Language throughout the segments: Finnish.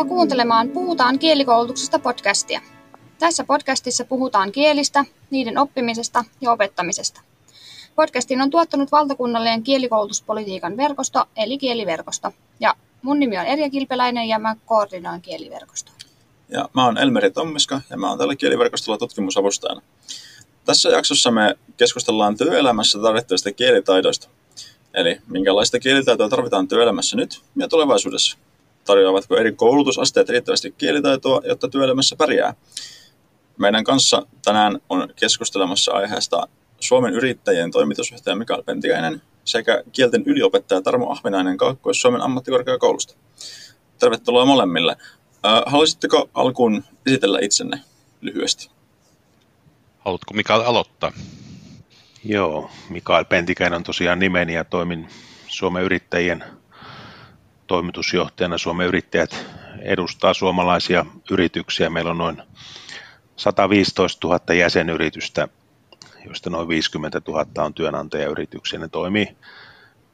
Tervetuloa kuuntelemaan Puhutaan kielikoulutuksesta podcastia. Tässä podcastissa puhutaan kielistä, niiden oppimisesta ja opettamisesta. Podcastin on tuottanut valtakunnallinen kielikoulutuspolitiikan verkosto, eli kieliverkosto. Ja mun nimi on Erja Kilpeläinen ja mä koordinoin kieliverkostoa. Ja mä oon Elmeri Tommiska ja mä oon tällä kieliverkostolla tutkimusavustajana. Tässä jaksossa me keskustellaan työelämässä tarvittavista kielitaidoista. Eli minkälaista kielitaitoa tarvitaan työelämässä nyt ja tulevaisuudessa. Tarjoavatko eri koulutusasteet riittävästi kielitaitoa, jotta työelämässä pärjää? Meidän kanssa tänään on keskustelemassa aiheesta Suomen yrittäjien toimitusjohtaja Mikael Pentikäinen sekä kielten yliopettaja Tarmo Ahvenainen Kaakkois-Suomen ammattikorkeakoulusta. Tervetuloa molemmille. Haluaisitteko alkuun esitellä itsenne lyhyesti? Haluatko Mikael aloittaa? Joo, Mikael Pentikäinen on tosiaan nimeni ja toimin Suomen yrittäjien toimitusjohtajana. Suomen yrittäjät edustaa suomalaisia yrityksiä. Meillä on noin 115 000 jäsenyritystä, joista noin 50 000 on työnantajayrityksiä. Ne toimii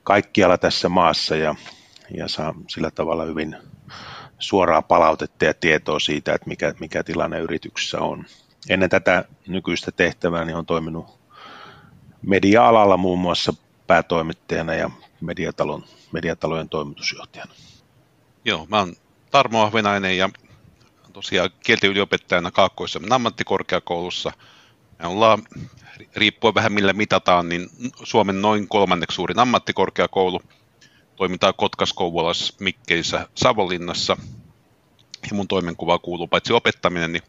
kaikkialla tässä maassa ja, ja saa sillä tavalla hyvin suoraa palautetta ja tietoa siitä, että mikä, mikä tilanne yrityksessä on. Ennen tätä nykyistä tehtävää niin on toiminut media-alalla muun muassa päätoimittajana ja mediatalon, mediatalojen toimitusjohtajana. Joo, mä oon Tarmo Ahvenainen ja tosiaan kielten yliopettajana kaakkois ammattikorkeakoulussa. Me ollaan, riippuen vähän millä mitataan, niin Suomen noin kolmanneksi suurin ammattikorkeakoulu. Toimitaan Kotkas, Kouvolassa, Mikkeissä, Savonlinnassa. Ja mun toimenkuva kuuluu paitsi opettaminen, niin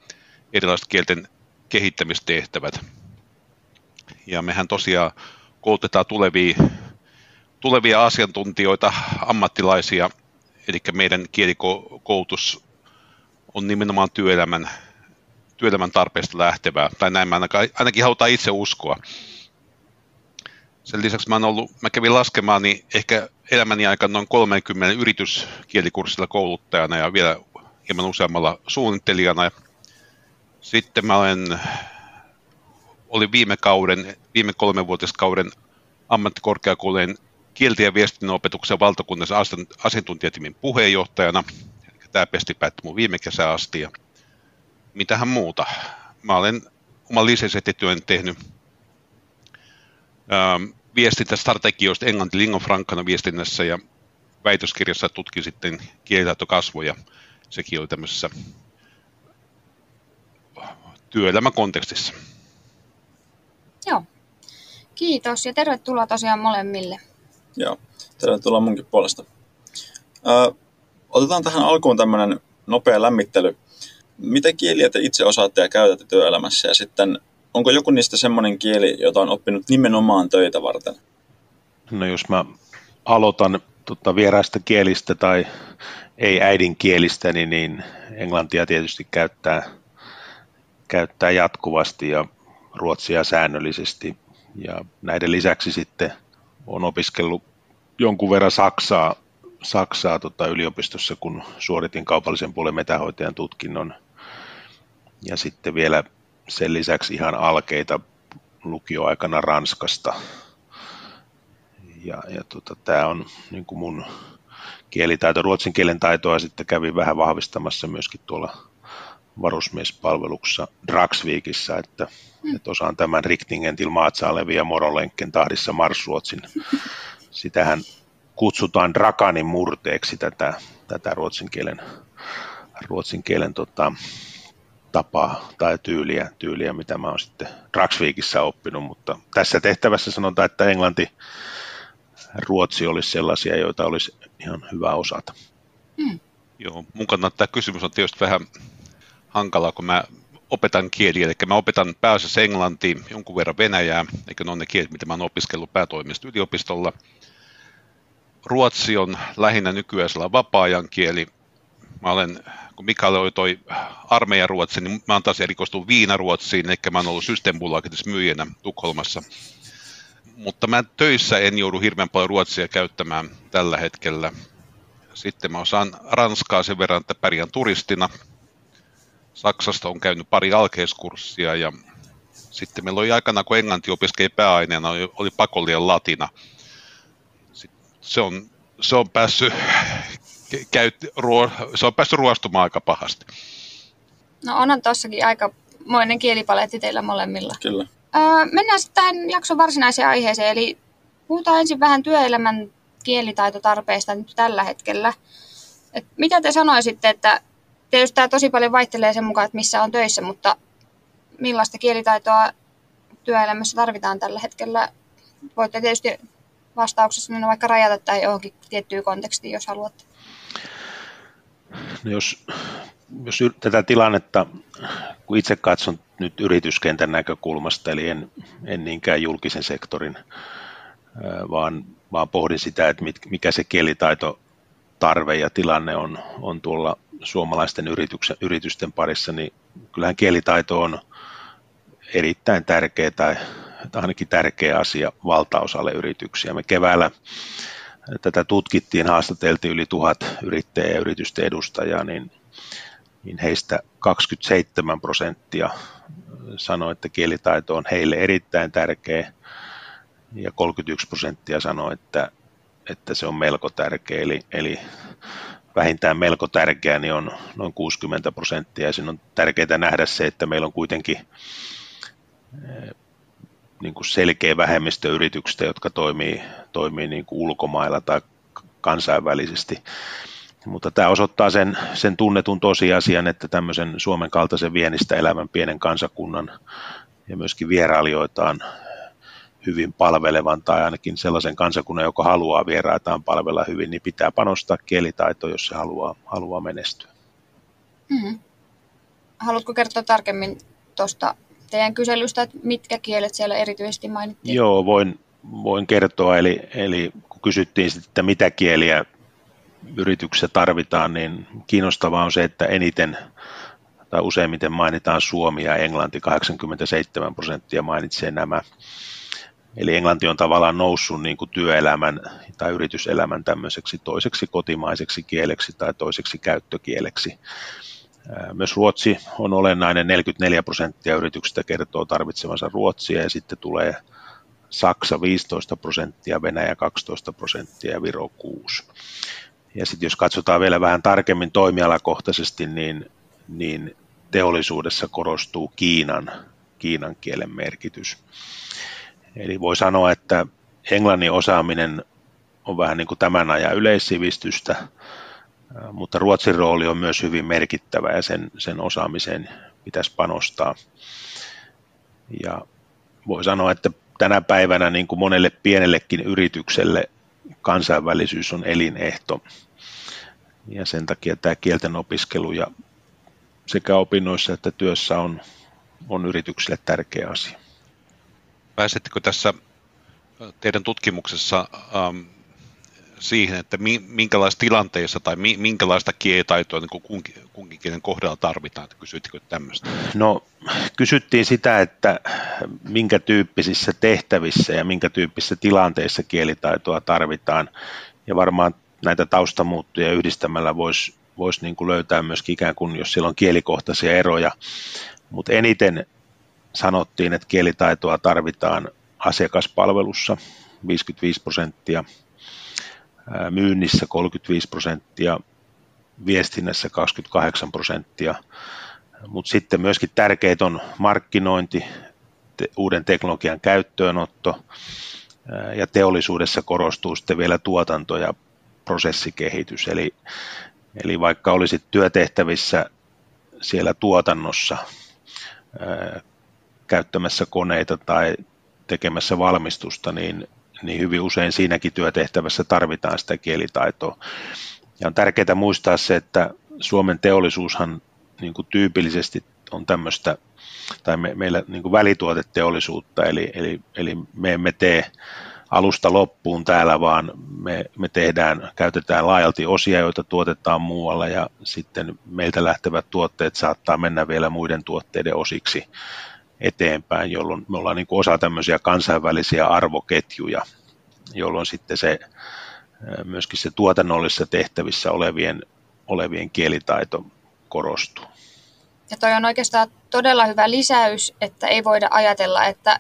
erilaiset kielten kehittämistehtävät. Ja mehän tosiaan koulutetaan tulevia, tulevia asiantuntijoita, ammattilaisia, eli meidän kielikoulutus on nimenomaan työelämän, työelämän tarpeesta lähtevää, tai näin mä ainakin, ainakin halutaan itse uskoa. Sen lisäksi mä, ollut, mä kävin laskemaan niin ehkä elämäni aikana noin 30 yrityskielikurssilla kouluttajana ja vielä hieman useammalla suunnittelijana. Sitten mä olen, olin viime kauden, viime kolmenvuotiskauden ammattikorkeakoulujen kielti- ja viestinnän opetuksen valtakunnassa asiantuntijatimin puheenjohtajana – tämä pesti päättyi mun viime kesä asti ja mitähän muuta. Mä olen oman lisensiaattityön tehnyt ähm, viestintästrategioista englanti lingon frankkana viestinnässä ja väitöskirjassa tutkin sitten kielitaitokasvoja. Sekin oli tämmöisessä työelämäkontekstissa. Joo. Kiitos ja tervetuloa tosiaan molemmille. Joo, tervetuloa munkin puolesta. Äh, Otetaan tähän alkuun tämmöinen nopea lämmittely. Mitä kieliä te itse osaatte ja käytätte työelämässä? Ja sitten onko joku niistä semmoinen kieli, jota on oppinut nimenomaan töitä varten? No jos mä aloitan tota, vieraista kielistä tai ei äidinkielistä, niin, niin englantia tietysti käyttää, käyttää jatkuvasti ja ruotsia säännöllisesti. Ja näiden lisäksi sitten on opiskellut jonkun verran saksaa Saksaa tota, yliopistossa, kun suoritin kaupallisen puolen metähoitajan tutkinnon. Ja sitten vielä sen lisäksi ihan alkeita lukioaikana Ranskasta. Ja, ja tota, tämä on niin kuin mun kielitaito, ruotsin kielen taitoa sitten kävin vähän vahvistamassa myöskin tuolla varusmiespalveluksessa Dragsvikissä, että, mm. että osaan tämän Riktingen til Maatsaalevi ja Morolenken tahdissa Marsruotsin. Sitähän kutsutaan Drakanin murteeksi tätä, tätä ruotsin kielen, ruotsin kielen tota, tapaa tai tyyliä, tyyliä, mitä mä oon sitten Dragsvikissä oppinut, mutta tässä tehtävässä sanotaan, että englanti, ruotsi olisi sellaisia, joita olisi ihan hyvä osata. Hmm. Joo, mun kannalta tämä kysymys on tietysti vähän hankalaa, kun mä opetan kieliä, eli mä opetan pääasiassa englantia, jonkun verran venäjää, eikä ne on ne kielet, mitä mä oon opiskellut päätoimista yliopistolla – ruotsi on lähinnä nykyään vapaa-ajan kieli. Mä olen, kun Mikael oli toi armeijan ruotsi, niin mä oon taas erikoistunut viinaruotsiin, eli mä oon ollut Systembolagetissa myyjänä Tukholmassa. Mutta mä töissä en joudu hirveän paljon ruotsia käyttämään tällä hetkellä. Sitten mä osaan ranskaa sen verran, että pärjään turistina. Saksasta on käynyt pari alkeiskurssia ja sitten meillä oli aikana, kun englanti opiskeli pääaineena, oli pakollinen latina – se on, se on päässyt käyt, ruo, se on päässyt ruostumaan aika pahasti. No onhan tossakin aika moinen kielipaletti teillä molemmilla. Kyllä. Öö, mennään sitten tähän jakson varsinaiseen aiheeseen, eli puhutaan ensin vähän työelämän kielitaitotarpeista nyt tällä hetkellä. Et mitä te sanoisitte, että tietysti tämä tosi paljon vaihtelee sen mukaan, että missä on töissä, mutta millaista kielitaitoa työelämässä tarvitaan tällä hetkellä? Voitte tietysti vastauksessa niin vaikka rajata tai johonkin tiettyyn kontekstiin, jos haluatte. No jos, jos tätä tilannetta, kun itse katson nyt yrityskentän näkökulmasta, eli en, en niinkään julkisen sektorin, vaan, vaan pohdin sitä, että mikä se kielitaito tarve ja tilanne on, on tuolla suomalaisten yritysten parissa, niin kyllähän kielitaito on erittäin tärkeä tai ainakin tärkeä asia valtaosalle yrityksiä. Me keväällä tätä tutkittiin, haastateltiin yli tuhat yrittäjä ja yritysten edustajaa, niin, niin heistä 27 prosenttia sanoi, että kielitaito on heille erittäin tärkeä ja 31 prosenttia sanoi, että, että se on melko tärkeä. Eli, eli vähintään melko tärkeä, niin on noin 60 prosenttia. Siinä on tärkeää nähdä se, että meillä on kuitenkin eh, niin kuin selkeä vähemmistö yrityksistä, jotka toimii, toimii niin kuin ulkomailla tai kansainvälisesti. Mutta tämä osoittaa sen, sen tunnetun tosiasian, että tämmöisen Suomen kaltaisen vienistä elävän pienen kansakunnan ja myöskin vierailijoitaan hyvin palvelevan tai ainakin sellaisen kansakunnan, joka haluaa vieraitaan palvella hyvin, niin pitää panostaa kielitaitoon, jos se haluaa, haluaa menestyä. Mm-hmm. Haluatko kertoa tarkemmin tuosta teidän kyselystä, että mitkä kielet siellä erityisesti mainittiin? Joo, voin, voin kertoa. Eli, eli kun kysyttiin sitten, että mitä kieliä yrityksessä tarvitaan, niin kiinnostavaa on se, että eniten tai useimmiten mainitaan suomi ja englanti, 87 prosenttia mainitsee nämä. Eli englanti on tavallaan noussut niin kuin työelämän tai yrityselämän tämmöiseksi toiseksi kotimaiseksi kieleksi tai toiseksi käyttökieleksi. Myös Ruotsi on olennainen, 44 prosenttia yrityksistä kertoo tarvitsevansa Ruotsia ja sitten tulee Saksa 15 prosenttia, Venäjä 12 prosenttia ja Viro 6. Ja sitten jos katsotaan vielä vähän tarkemmin toimialakohtaisesti, niin, niin teollisuudessa korostuu Kiinan, Kiinan kielen merkitys. Eli voi sanoa, että englannin osaaminen on vähän niin kuin tämän ajan yleissivistystä, mutta Ruotsin rooli on myös hyvin merkittävä ja sen, sen osaamiseen pitäisi panostaa. Ja voi sanoa, että tänä päivänä niin kuin monelle pienellekin yritykselle kansainvälisyys on elinehto. Ja sen takia tämä kielten opiskelu ja sekä opinnoissa että työssä on, on yrityksille tärkeä asia. Pääsettekö tässä teidän tutkimuksessa ähm, siihen, että minkälaisissa tilanteissa tai minkälaista kielitaitoa niin kunkin, kunkin kielen kohdalla tarvitaan? Että kysyittekö tämmöistä? No kysyttiin sitä, että minkä tyyppisissä tehtävissä ja minkä tyyppisissä tilanteissa kielitaitoa tarvitaan. Ja varmaan näitä taustamuuttuja yhdistämällä voisi vois niin löytää myöskin ikään kuin, jos siellä on kielikohtaisia eroja. Mutta eniten sanottiin, että kielitaitoa tarvitaan asiakaspalvelussa 55 prosenttia, myynnissä 35 prosenttia, viestinnässä 28 prosenttia, mutta sitten myöskin tärkeitä on markkinointi, te, uuden teknologian käyttöönotto ja teollisuudessa korostuu sitten vielä tuotanto ja prosessikehitys. Eli, eli vaikka olisit työtehtävissä siellä tuotannossa käyttämässä koneita tai tekemässä valmistusta, niin, niin hyvin usein siinäkin työtehtävässä tarvitaan sitä kielitaitoa. Ja on tärkeää muistaa se, että Suomen teollisuushan niin kuin tyypillisesti on tämmöistä, tai me, meillä niin kuin välituoteteollisuutta, eli, eli, eli me emme tee alusta loppuun täällä, vaan me, me tehdään, käytetään laajalti osia, joita tuotetaan muualla ja sitten meiltä lähtevät tuotteet saattaa mennä vielä muiden tuotteiden osiksi eteenpäin, jolloin me ollaan niin kuin osa tämmöisiä kansainvälisiä arvoketjuja, jolloin sitten se myöskin se tuotannollisissa tehtävissä olevien, olevien kielitaito korostuu. Ja toi on oikeastaan todella hyvä lisäys, että ei voida ajatella, että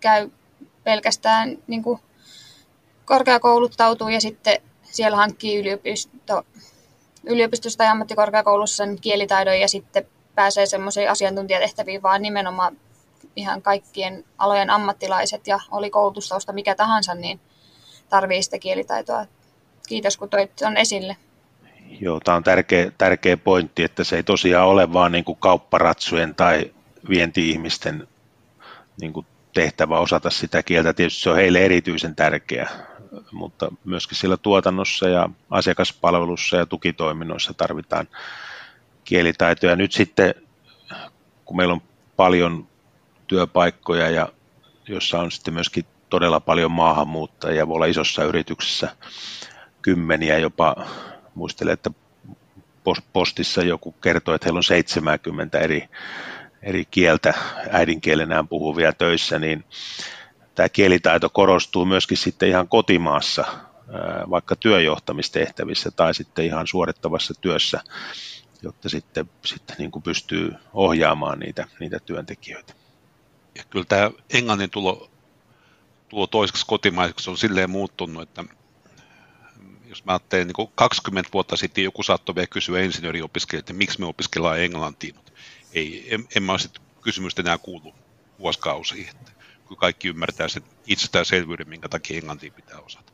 käy pelkästään niin kuin korkeakouluttautuu ja sitten siellä hankkii yliopisto, yliopistosta ja ammattikorkeakoulussa sen kielitaidon ja sitten pääsee semmoisiin asiantuntijatehtäviin, vaan nimenomaan ihan kaikkien alojen ammattilaiset ja oli koulutustausta mikä tahansa, niin tarvii sitä kielitaitoa. Kiitos kun toit on esille. Joo, tämä on tärkeä, tärkeä pointti, että se ei tosiaan ole vaan niin kuin kaupparatsujen tai vienti-ihmisten niin kuin tehtävä osata sitä kieltä. Tietysti se on heille erityisen tärkeä, mutta myöskin siellä tuotannossa ja asiakaspalvelussa ja tukitoiminnoissa tarvitaan kielitaitoja. Nyt sitten, kun meillä on paljon työpaikkoja ja jossa on sitten myöskin todella paljon maahanmuuttajia, voi olla isossa yrityksessä kymmeniä jopa, muistelen, että postissa joku kertoi, että heillä on 70 eri, eri kieltä äidinkielenään puhuvia töissä, niin tämä kielitaito korostuu myöskin sitten ihan kotimaassa, vaikka työjohtamistehtävissä tai sitten ihan suorittavassa työssä, jotta sitten, sitten niin kuin pystyy ohjaamaan niitä, niitä työntekijöitä. Ja kyllä tämä englannin tulo, tulo toiseksi kotimaiseksi on silleen muuttunut, että jos mä ajattelen niin 20 vuotta sitten joku saattoi vielä kysyä insinööriopiskelijoilta, että miksi me opiskellaan englantia. Ei, en, en mä olisi kysymystä enää kuulu vuosikausiin. Että kyllä kaikki ymmärtää sen itsestäänselvyyden, minkä takia englantia pitää osata.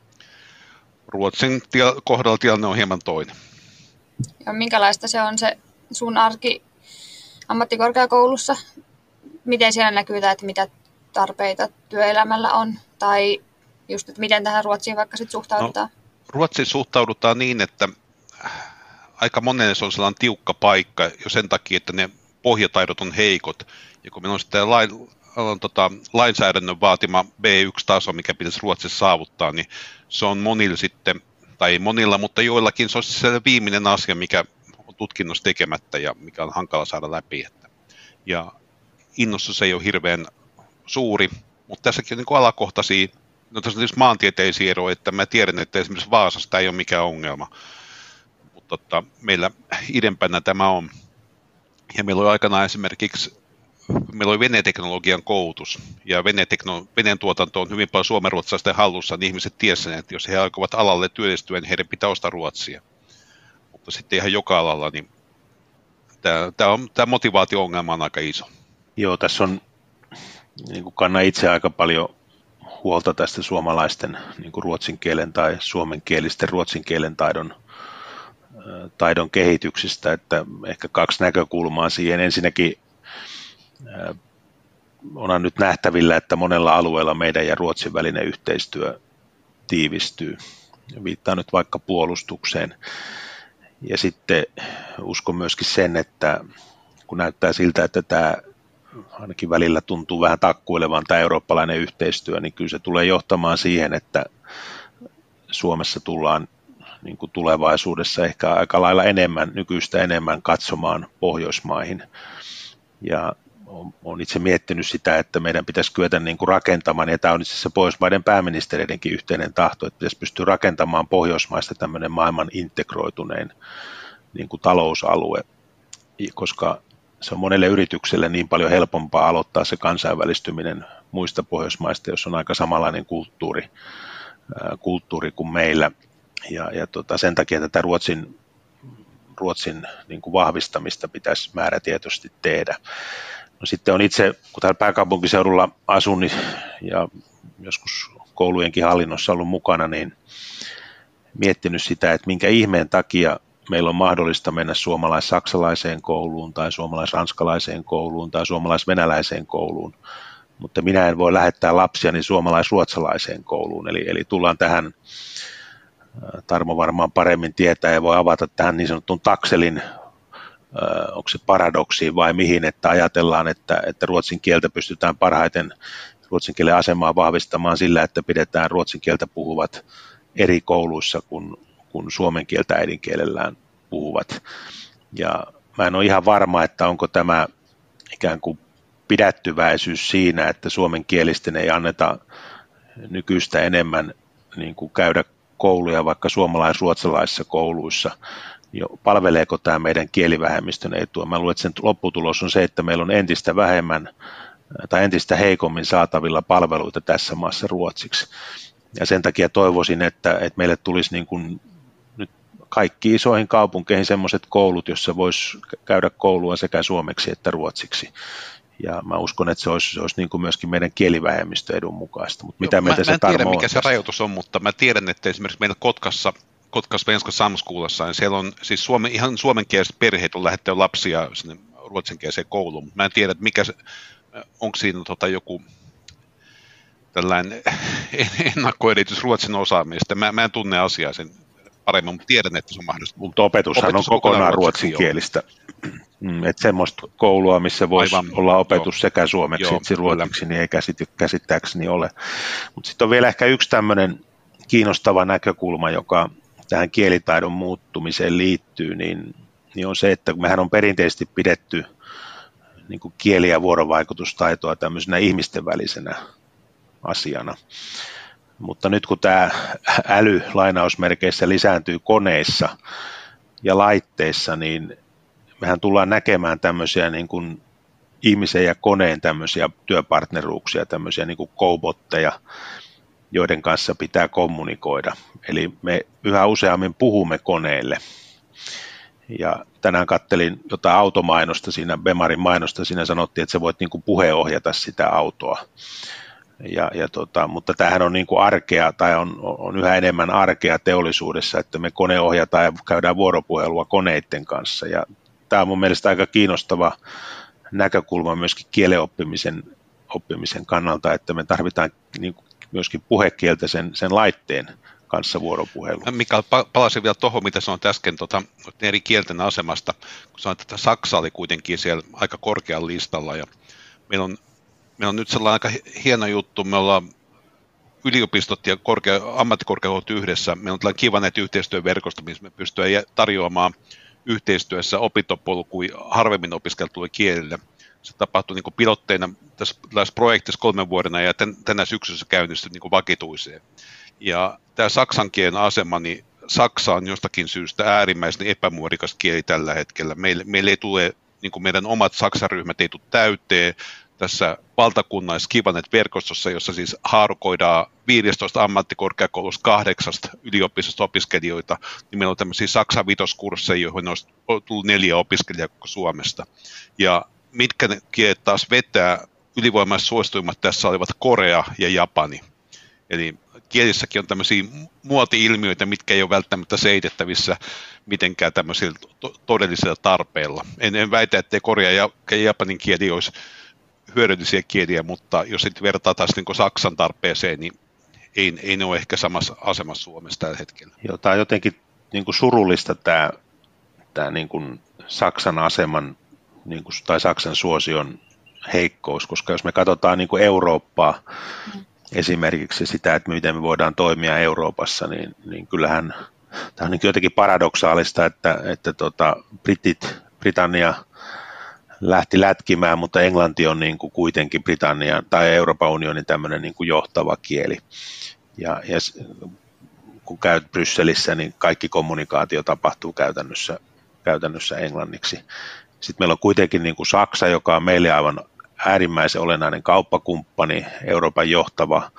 Ruotsin tia- kohdalla tilanne on hieman toinen. Ja minkälaista se on se sun arki ammattikorkeakoulussa? Miten siellä näkyy että mitä tarpeita työelämällä on? Tai just, että miten tähän Ruotsiin vaikka sitten suhtaudutaan? No, Ruotsiin suhtaudutaan niin, että aika monelle se on sellainen tiukka paikka jo sen takia, että ne pohjataidot on heikot. Ja kun meillä on sitten lain, on tota, lainsäädännön vaatima B1-taso, mikä pitäisi Ruotsissa saavuttaa, niin se on monilla sitten, tai monilla, mutta joillakin se on se viimeinen asia, mikä on tutkinnossa tekemättä ja mikä on hankala saada läpi. Että. Ja innostus ei ole hirveän suuri, mutta tässäkin on niin alakohtaisia, no tässä on tietysti maantieteisiä eroja, että mä tiedän, että esimerkiksi Vaasassa tämä ei ole mikään ongelma, mutta tota, meillä idempänä tämä on. Ja meillä oli aikanaan esimerkiksi meillä oli veneteknologian koulutus, ja veneen tuotanto on hyvin paljon suomenruotsalaisten hallussa, niin ihmiset tiesivät, että jos he aikovat alalle työllistyä, niin heidän pitää ostaa ruotsia. Mutta sitten ihan joka alalla, niin tämä, tämä, on, tämä motivaatio-ongelma on aika iso. Joo, tässä on, niin kuin kannan itse aika paljon huolta tästä suomalaisten niin kuin ruotsin kielen tai suomenkielisten ruotsin kielen taidon, taidon kehityksestä, että ehkä kaksi näkökulmaa siihen. Ensinnäkin onhan nyt nähtävillä, että monella alueella meidän ja Ruotsin välinen yhteistyö tiivistyy. Viittaan nyt vaikka puolustukseen. Ja sitten uskon myöskin sen, että kun näyttää siltä, että tämä ainakin välillä tuntuu vähän takkuilevan tämä eurooppalainen yhteistyö, niin kyllä se tulee johtamaan siihen, että Suomessa tullaan niin kuin tulevaisuudessa ehkä aika lailla enemmän, nykyistä enemmän katsomaan Pohjoismaihin. Ja olen itse miettinyt sitä, että meidän pitäisi kyetä niin kuin rakentamaan, ja tämä on itse asiassa Pohjoismaiden pääministeriidenkin yhteinen tahto, että pitäisi pystyä rakentamaan Pohjoismaista tämmöinen maailman integroituneen niin kuin talousalue, koska se on monelle yritykselle niin paljon helpompaa aloittaa se kansainvälistyminen muista Pohjoismaista, jos on aika samanlainen kulttuuri, kulttuuri kuin meillä. Ja, ja tota, sen takia tätä Ruotsin, Ruotsin niin kuin vahvistamista pitäisi määrätietoisesti tehdä. No sitten on itse, kun täällä pääkaupunkiseudulla asun niin, ja joskus koulujenkin hallinnossa ollut mukana, niin miettinyt sitä, että minkä ihmeen takia meillä on mahdollista mennä suomalais-saksalaiseen kouluun tai suomalais-ranskalaiseen kouluun tai suomalais-venäläiseen kouluun, mutta minä en voi lähettää lapsiani suomalais-ruotsalaiseen kouluun. Eli, eli tullaan tähän, Tarmo varmaan paremmin tietää ja voi avata tähän niin sanottuun takselin onko se paradoksi vai mihin, että ajatellaan, että, että ruotsin kieltä pystytään parhaiten ruotsin kielen asemaa vahvistamaan sillä, että pidetään ruotsin kieltä puhuvat eri kouluissa kuin, kuin suomen kieltä äidinkielellään puhuvat. Ja mä en ole ihan varma, että onko tämä ikään kuin pidättyväisyys siinä, että suomen kielisten ei anneta nykyistä enemmän niin kuin käydä kouluja vaikka suomalais-ruotsalaisissa kouluissa, jo, palveleeko tämä meidän kielivähemmistön etua. Mä luulen, että sen lopputulos on se, että meillä on entistä vähemmän tai entistä heikommin saatavilla palveluita tässä maassa ruotsiksi. Ja sen takia toivoisin, että, että meille tulisi niin kuin kaikki isoihin kaupunkeihin semmoiset koulut, jossa voisi käydä koulua sekä suomeksi että ruotsiksi. Ja mä uskon, että se olisi, se olisi niin kuin myöskin meidän kielivähemmistö edun mukaista. Mutta mitä mieltä mä, se mä en tiedä, mikä se rajoitus on, mutta mä tiedän, että esimerkiksi meillä Kotkassa, Kotka Svenska Samskuulassa, niin siellä on siis suomen, ihan suomenkieliset perheet on lähettänyt lapsia sinne ruotsinkieliseen kouluun. Mä en tiedä, että mikä se, onko siinä tota joku tällainen ennakkoeditys Ruotsin osaamista. Mä, mä en tunne asiaa sen paremmin, mutta tiedän, että se on mahdollista. Mutta opetushan Opetus on kokonaan ruotsinkielistä. Mm, että semmoista koulua, missä voisi Aivan, olla opetus joo. sekä suomeksi joo, että ruotsiksi, niin ei käsit- käsittääkseni ole. Mutta sitten on vielä ehkä yksi tämmöinen kiinnostava näkökulma, joka tähän kielitaidon muuttumiseen liittyy, niin, niin on se, että mehän on perinteisesti pidetty niin kuin kieli- ja vuorovaikutustaitoa tämmöisenä ihmisten välisenä asiana. Mutta nyt kun tämä äly lainausmerkeissä lisääntyy koneissa ja laitteissa, niin mehän tullaan näkemään tämmöisiä niin kuin ihmisen ja koneen tämmöisiä työpartneruuksia, tämmöisiä niin kuin kobotteja, joiden kanssa pitää kommunikoida. Eli me yhä useammin puhumme koneelle. Ja tänään kattelin jotain automainosta siinä, Bemarin mainosta, siinä sanottiin, että sä voit niin kuin puheenohjata sitä autoa. Ja, ja tota, mutta tämähän on niin kuin arkea tai on, on yhä enemmän arkea teollisuudessa, että me koneohjataan ja käydään vuoropuhelua koneiden kanssa. Ja tämä on mun mielestä aika kiinnostava näkökulma myöskin kielen oppimisen, kannalta, että me tarvitaan niin myöskin puhekieltä sen, sen laitteen kanssa vuoropuhelua. Mikael, palasin vielä tuohon, mitä sanoit äsken tuota, eri kielten asemasta, kun sanoit, että Saksa oli kuitenkin siellä aika korkealla listalla ja meillä on meillä on nyt sellainen aika hieno juttu, me ollaan yliopistot ja korkea, ammattikorkeakoulut yhdessä, meillä on tällainen kiva näitä yhteistyöverkosto, missä me pystymme tarjoamaan yhteistyössä opintopolkuja harvemmin opiskeltuille kielille. Se tapahtui niin pilotteina tässä, tässä projektissa kolmen vuoden ja tän, tänä syksyssä käynnistyi niin vakituiseen. Ja tämä saksan kielen asema, niin Saksa on jostakin syystä äärimmäisen epämuodikas kieli tällä hetkellä. Meille, meille ei tule, niin kuin meidän omat saksaryhmät ei tule täyteen, tässä valtakunnallis-Kivanet-verkostossa, jossa siis haarukoidaan 15 ammattikorkeakoulusta kahdeksasta yliopistosta opiskelijoita, niin meillä on tämmöisiä Saksan vitoskursseja, joihin on tullut neljä opiskelijaa koko Suomesta. Ja mitkä kielet taas vetää, ylivoimaiset suosituimmat tässä olivat Korea ja Japani. Eli kielissäkin on tämmöisiä muoti-ilmiöitä, mitkä ei ole välttämättä seitettävissä mitenkään tämmöisillä todellisilla tarpeilla. En, en väitä, että Korea ja Japanin kieli olisi hyödyllisiä kieliä, mutta jos sitten vertaa taas niin Saksan tarpeeseen, niin ei, ei ne ole ehkä samassa asemassa Suomessa tällä hetkellä. Joo, tämä on jotenkin niin kuin surullista tämä, tämä niin kuin Saksan aseman niin kuin, tai Saksan suosion heikkous, koska jos me katsotaan niin kuin Eurooppaa, mm. esimerkiksi sitä, että miten me voidaan toimia Euroopassa, niin, niin kyllähän tämä on niin jotenkin paradoksaalista, että, että tota, Britit, Britannia lähti lätkimään, mutta englanti on niin kuin kuitenkin Britannian tai Euroopan unionin tämmöinen niin kuin johtava kieli. Ja, ja kun käyt Brysselissä, niin kaikki kommunikaatio tapahtuu käytännössä, käytännössä englanniksi. Sitten meillä on kuitenkin niin kuin Saksa, joka on meille aivan äärimmäisen olennainen kauppakumppani, Euroopan johtava,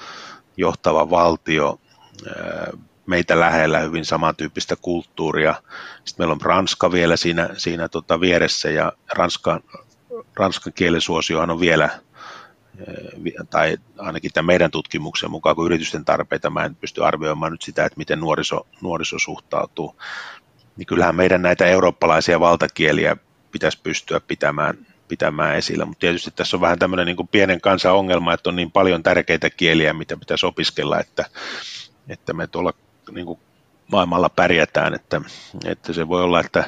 johtava valtio, meitä lähellä hyvin samantyyppistä kulttuuria. Sitten meillä on Ranska vielä siinä, siinä tota vieressä ja Ranskan, ranskan kielisuosiohan on vielä, eh, tai ainakin tämän meidän tutkimuksen mukaan, kun yritysten tarpeita, mä en pysty arvioimaan nyt sitä, että miten nuoriso, nuoriso suhtautuu, niin kyllähän meidän näitä eurooppalaisia valtakieliä pitäisi pystyä pitämään, pitämään esillä. Mutta tietysti tässä on vähän tämmöinen niin pienen kansan ongelma, että on niin paljon tärkeitä kieliä, mitä pitäisi opiskella, että, että me tuolla niin kuin maailmalla pärjätään, että, että se voi olla, että,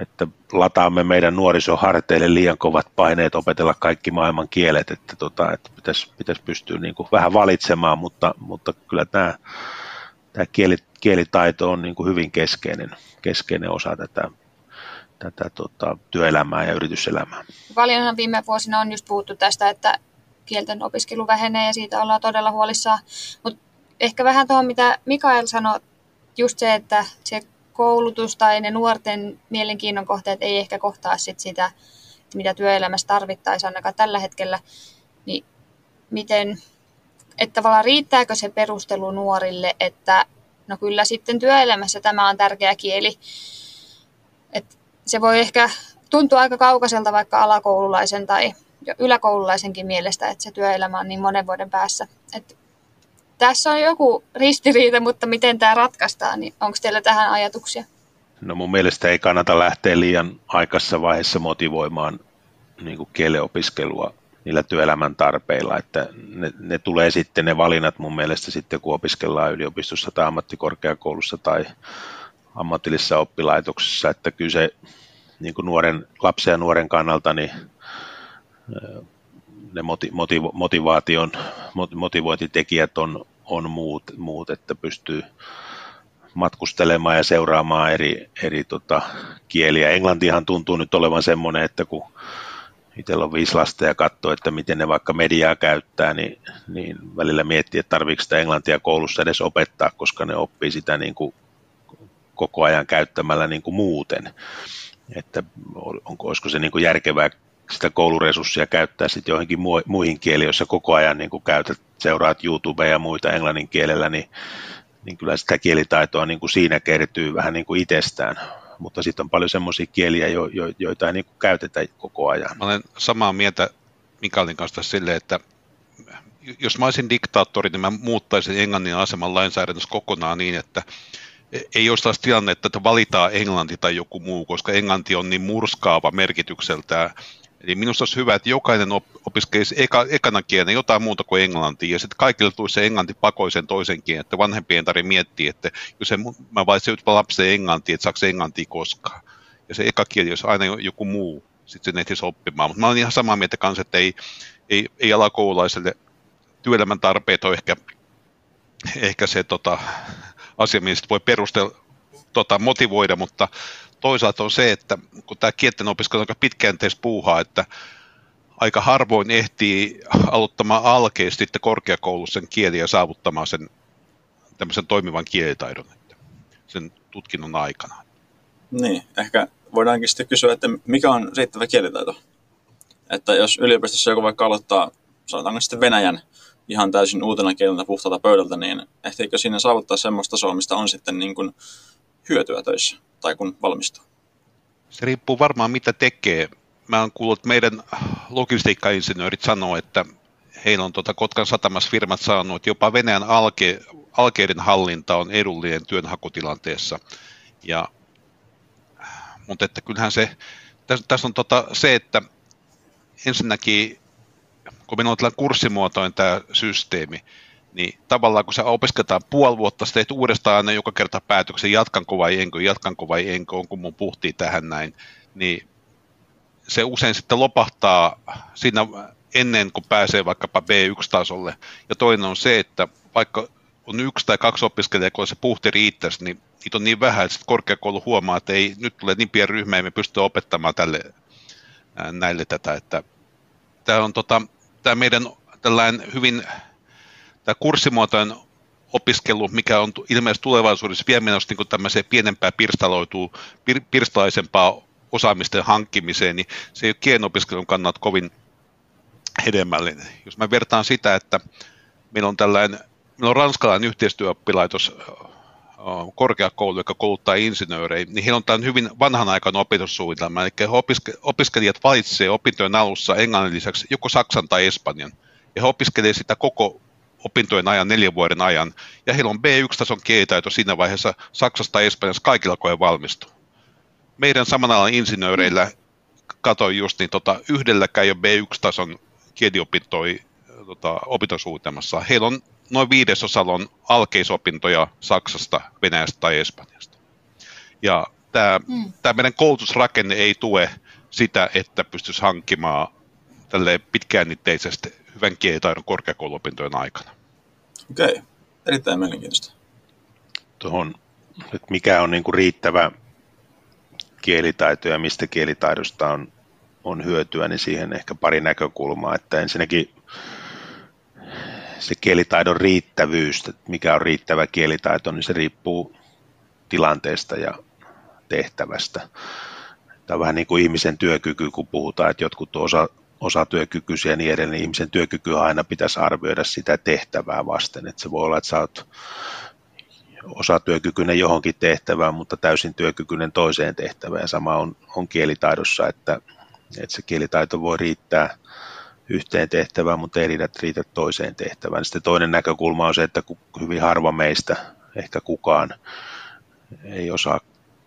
että lataamme meidän nuorisoharteille liian kovat paineet opetella kaikki maailman kielet, että, tota, että pitäisi, pitäisi pystyä niin kuin vähän valitsemaan, mutta, mutta kyllä tämä, tämä kieli, kielitaito on niin kuin hyvin keskeinen, keskeinen osa tätä, tätä tota, työelämää ja yrityselämää. Paljonhan viime vuosina on just puhuttu tästä, että kielten opiskelu vähenee ja siitä ollaan todella huolissaan, mutta ehkä vähän tuohon, mitä Mikael sanoi, just se, että se koulutus tai ne nuorten mielenkiinnon kohteet ei ehkä kohtaa sit sitä, mitä työelämässä tarvittaisiin ainakaan tällä hetkellä, niin miten, että tavallaan riittääkö se perustelu nuorille, että no kyllä sitten työelämässä tämä on tärkeä kieli. Se voi ehkä tuntua aika kaukaiselta vaikka alakoululaisen tai yläkoululaisenkin mielestä, että se työelämä on niin monen vuoden päässä. Et tässä on joku ristiriita, mutta miten tämä ratkaistaan, niin onko teillä tähän ajatuksia? No mun mielestä ei kannata lähteä liian aikaisessa vaiheessa motivoimaan niin kuin kielenopiskelua niillä työelämän tarpeilla, että ne, ne tulee sitten ne valinnat mun mielestä sitten, kun opiskellaan yliopistossa tai ammattikorkeakoulussa tai ammatillisessa oppilaitoksessa, että kyllä se niin kuin nuoren, lapsen ja nuoren kannalta niin ne motivaation, motivointitekijät on, on muut, muut, että pystyy matkustelemaan ja seuraamaan eri, eri tota, kieliä. Englantihan tuntuu nyt olevan semmoinen, että kun itsellä on viisi lasta ja katsoo, että miten ne vaikka mediaa käyttää, niin, niin välillä miettii, että tarvitseeko sitä englantia koulussa edes opettaa, koska ne oppii sitä niin kuin koko ajan käyttämällä niin kuin muuten. Että onko, olisiko se niin kuin järkevää sitä kouluresurssia käyttää sitten johonkin muihin kieliin, joissa koko ajan niin kuin käytät, seuraat YouTubea ja muita englannin kielellä, niin, niin kyllä sitä kielitaitoa niin kuin siinä kertyy vähän niin kuin itsestään. Mutta sitten on paljon semmoisia kieliä, jo, jo, joita ei niin kuin käytetä koko ajan. Mä olen samaa mieltä Mikaelin kanssa silleen, että jos mä olisin diktaattori, niin mä muuttaisin englannin aseman lainsäädännössä kokonaan niin, että ei olisi taas tilanne, että valitaan englanti tai joku muu, koska englanti on niin murskaava merkitykseltään, Eli minusta olisi hyvä, että jokainen opiskelisi eka, ekana kielenä jotain muuta kuin englantia, ja sitten kaikille tulisi se englanti pakoisen toisen kielen, että vanhempien tarvitse miettiä, että jos se, mä valitsen nyt lapsen englantia, että saako englantia koskaan. Ja se eka kieli olisi aina joku muu, sitten se ehtisi oppimaan. Mutta mä olen ihan samaa mieltä kanssa, että ei, ei, ei alakoululaiselle työelämän tarpeet ole ehkä, ehkä se tota, asia, voi perustella, tota, motivoida, mutta toisaalta on se, että kun tämä kielten opiskelu on aika pitkäjänteistä puuhaa, että aika harvoin ehtii aloittamaan alkeesti sitten korkeakoulussa sen kieli ja saavuttamaan sen tämmöisen toimivan kielitaidon sen tutkinnon aikana. Niin, ehkä voidaankin sitten kysyä, että mikä on riittävä kielitaito? Että jos yliopistossa joku vaikka aloittaa, sanotaanko sitten Venäjän ihan täysin uutena kielenä puhtaalta pöydältä, niin ehtiikö siinä saavuttaa semmoista tasoa, mistä on sitten niin kuin hyötyä töissä tai kun valmistuu? Se riippuu varmaan mitä tekee. Mä oon kuullut, että meidän logistiikkainsinöörit sanoo, että heillä on tuota Kotkan satamassa firmat saanut, että jopa Venäjän alke, alkeiden hallinta on edullinen työnhakutilanteessa. Ja, mutta että kyllähän se, tässä, tässä on tota se, että ensinnäkin, kun meillä on tällainen kurssimuotoinen tämä systeemi, niin tavallaan kun sä opiskeltaan puoli vuotta, sä teet uudestaan aina joka kerta päätöksen, jatkanko vai enkö, jatkanko vai enkö, onko mun puhtii tähän näin, niin se usein sitten lopahtaa siinä ennen kuin pääsee vaikkapa B1-tasolle. Ja toinen on se, että vaikka on yksi tai kaksi opiskelijaa, kun se puhti riittäisi, niin niitä on niin vähän, että korkeakoulu huomaa, että ei, nyt tulee niin pieni ryhmä, ei me pysty opettamaan tälle, näille tätä. Että tämä on tota, tämä meidän tällainen hyvin tämä kurssimuotoinen opiskelu, mikä on ilmeisesti tulevaisuudessa vie menossa niin tämmöiseen pienempään pirstaloituu, pir, pirstalaisempaa osaamisten hankkimiseen, niin se ei ole kielenopiskelun kannalta kovin hedelmällinen. Jos mä vertaan sitä, että meillä on tällainen, meillä on ranskalainen yhteistyöoppilaitos, korkeakoulu, joka kouluttaa insinöörejä, niin heillä on tämän hyvin vanhanaikainen opetussuunnitelma, eli opiske, opiskelijat valitsevat opintojen alussa englannin lisäksi joko saksan tai espanjan, ja he opiskelevat sitä koko opintojen ajan, neljän vuoden ajan, ja heillä on B1-tason kielitaito siinä vaiheessa Saksasta ja Espanjassa kaikilla, kun he valmistuu. Meidän samanalla insinööreillä katsoin just, niin tota, yhdelläkään ei ole B1-tason kieliopintoja tota, opintosuunnitelmassa. Heillä on noin viidesosalla on alkeisopintoja Saksasta, Venäjästä tai Espanjasta. Ja tämä, mm. tämä meidän koulutusrakenne ei tue sitä, että pystyisi hankkimaan tälle pitkäänitteisesti hyvän kielitaidon korkeakouluopintojen aikana. Okei, okay. erittäin mielenkiintoista. Tuohon, että mikä on niin kuin riittävä kielitaito ja mistä kielitaidosta on, on hyötyä, niin siihen ehkä pari näkökulmaa. Että ensinnäkin se kielitaidon riittävyys, mikä on riittävä kielitaito, niin se riippuu tilanteesta ja tehtävästä. Tämä on vähän niin kuin ihmisen työkyky, kun puhutaan, että jotkut osa, osatyökykyisiä ja niin edelleen, niin ihmisen työkykyä aina pitäisi arvioida sitä tehtävää vasten. Että se voi olla, että sä oot osatyökykyinen johonkin tehtävään, mutta täysin työkykyinen toiseen tehtävään. Ja sama on, on kielitaidossa, että, että se kielitaito voi riittää yhteen tehtävään, mutta ei riitä, toiseen tehtävään. Sitten toinen näkökulma on se, että hyvin harva meistä, ehkä kukaan, ei osaa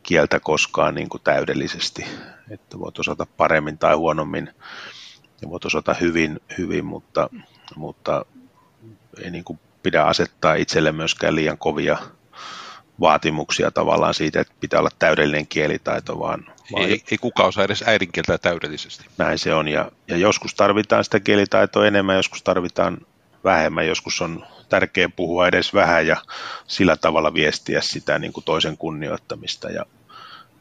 kieltä koskaan niin kuin täydellisesti. Että voit osata paremmin tai huonommin ja voit osata hyvin, hyvin mutta, mutta ei niin kuin pidä asettaa itselle myöskään liian kovia vaatimuksia tavallaan siitä, että pitää olla täydellinen kielitaito, vaan... vaan ei, ei kukaan osaa edes äidinkieltä täydellisesti. Näin se on, ja, ja joskus tarvitaan sitä kielitaitoa enemmän, joskus tarvitaan vähemmän, joskus on tärkeää puhua edes vähän ja sillä tavalla viestiä sitä niin kuin toisen kunnioittamista ja